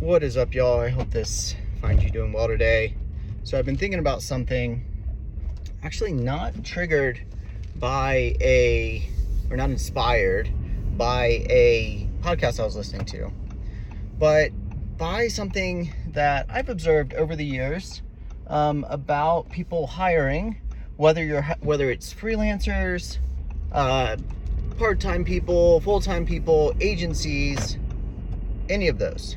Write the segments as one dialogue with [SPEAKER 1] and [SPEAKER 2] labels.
[SPEAKER 1] What is up, y'all? I hope this finds you doing well today. So, I've been thinking about something actually not triggered by a, or not inspired by a podcast I was listening to, but by something that I've observed over the years um, about people hiring, whether you're whether it's freelancers, uh, part-time people, full-time people, agencies, any of those.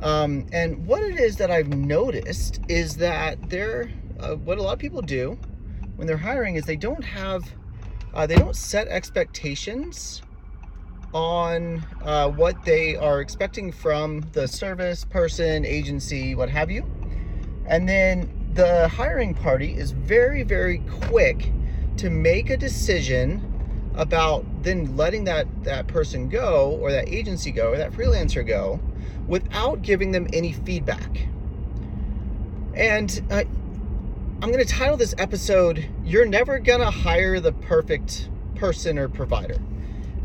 [SPEAKER 1] Um, and what it is that I've noticed is that they're uh, what a lot of people do when they're hiring is they don't have uh, they don't set expectations on uh, what they are expecting from the service person, agency, what have you. And then the hiring party is very, very quick to make a decision about then letting that, that person go or that agency go or that freelancer go without giving them any feedback. And uh, I'm going to title this episode, You're Never Going to Hire the Perfect Person or Provider.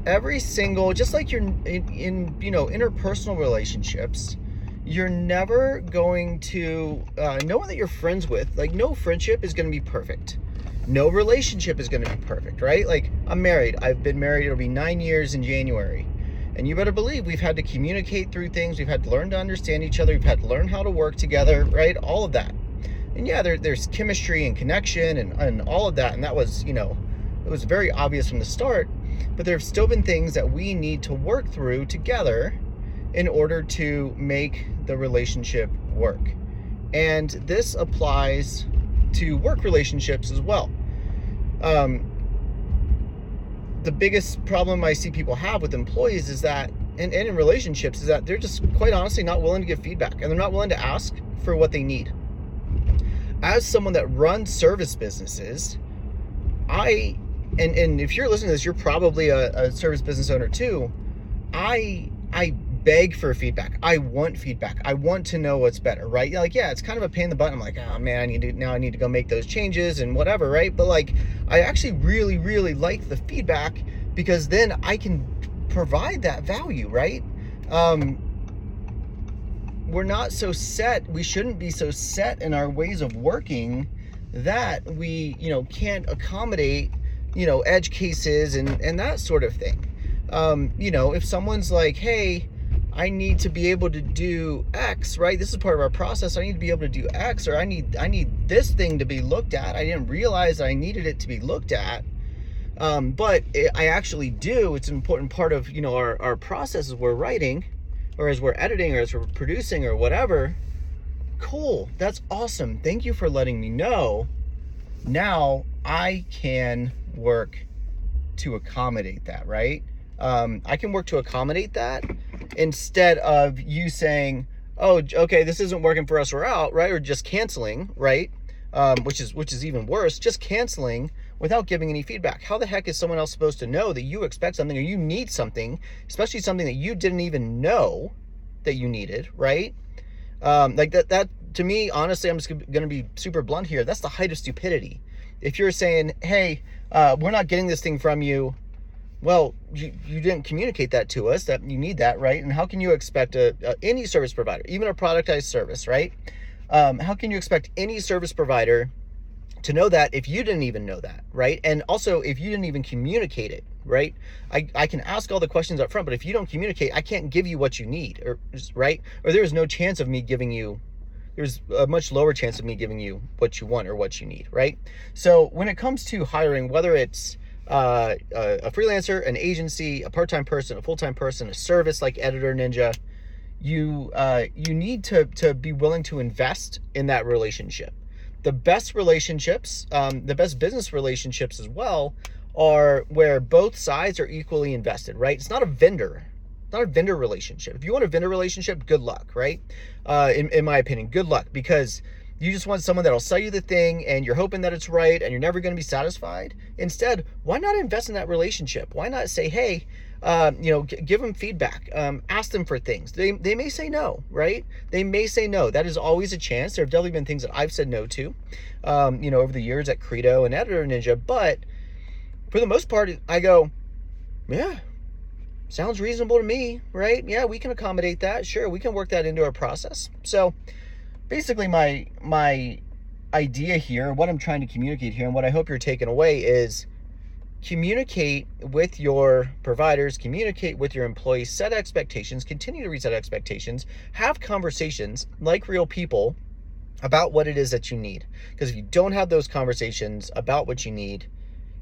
[SPEAKER 1] Every single just like you're in, in you know interpersonal relationships you're never going to uh, no one that you're friends with like no friendship is going to be perfect. No relationship is going to be perfect right? Like i'm married. I've been married it'll be nine years in january and you better believe we've had to communicate through things. We've had to learn to understand each other. We've had to learn how to work together right? All of that. And yeah there, there's chemistry and connection and, and all of that. And that was you know it was very obvious from the start. But there have still been things that we need to work through together in order to make the relationship work. And this applies to work relationships as well. Um, the biggest problem I see people have with employees is that, and, and in relationships, is that they're just quite honestly not willing to give feedback and they're not willing to ask for what they need. As someone that runs service businesses, I and and if you're listening to this, you're probably a, a service business owner too. I I beg for feedback. I want feedback. I want to know what's better, right? Like, yeah, it's kind of a pain in the butt. I'm like, oh man, I need to now I need to go make those changes and whatever, right? But like, I actually really, really like the feedback because then I can provide that value, right? Um, we're not so set. We shouldn't be so set in our ways of working that we, you know, can't accommodate you know, edge cases and, and that sort of thing. Um, you know, if someone's like, hey, I need to be able to do X, right? This is part of our process. I need to be able to do X, or I need I need this thing to be looked at. I didn't realize I needed it to be looked at, um, but it, I actually do. It's an important part of you know our our process as we're writing, or as we're editing, or as we're producing, or whatever. Cool, that's awesome. Thank you for letting me know. Now I can work to accommodate that, right? Um, I can work to accommodate that instead of you saying, "Oh, okay, this isn't working for us. We're out," right? Or just canceling, right? Um, which is which is even worse. Just canceling without giving any feedback. How the heck is someone else supposed to know that you expect something or you need something, especially something that you didn't even know that you needed, right? Um, like that. That to me, honestly, I'm just going to be super blunt here. That's the height of stupidity. If you're saying, "Hey," uh, we're not getting this thing from you. Well, you, you didn't communicate that to us that you need that, right? And how can you expect a, a any service provider, even a productized service, right? Um, how can you expect any service provider to know that if you didn't even know that, right? And also if you didn't even communicate it, right? I, I can ask all the questions up front, but if you don't communicate, I can't give you what you need, or right? Or there's no chance of me giving you there's a much lower chance of me giving you what you want or what you need, right? So when it comes to hiring, whether it's uh, a, freelancer, an agency, a part-time person, a full-time person, a service like Editor Ninja, you uh, you need to to be willing to invest in that relationship. The best relationships, um, the best business relationships as well, are where both sides are equally invested. Right? It's not a vendor not a vendor relationship. If you want a vendor relationship, good luck, right? Uh, in, in my opinion, good luck because you just want someone that'll sell you the thing and you're hoping that it's right and you're never going to be satisfied. Instead, why not invest in that relationship? Why not say, hey, uh, you know, g- give them feedback, um, ask them for things. They, they may say no, right? They may say no. That is always a chance. There have definitely been things that I've said no to, um, you know, over the years at Credo and Editor Ninja. But for the most part, I go, yeah, sounds reasonable to me, right? Yeah, we can accommodate that. Sure, we can work that into our process. So basically my my idea here, what I'm trying to communicate here and what I hope you're taking away is communicate with your providers, communicate with your employees, set expectations, continue to reset expectations, have conversations like real people about what it is that you need. Because if you don't have those conversations about what you need,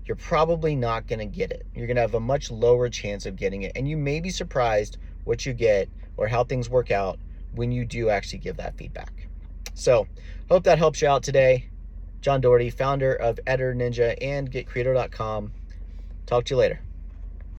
[SPEAKER 1] you're probably not going to get it. You're going to have a much lower chance of getting it. And you may be surprised what you get or how things work out when you do actually give that feedback. So, hope that helps you out today. John Doherty, founder of Editor Ninja and GetCredo.com. Talk to you later.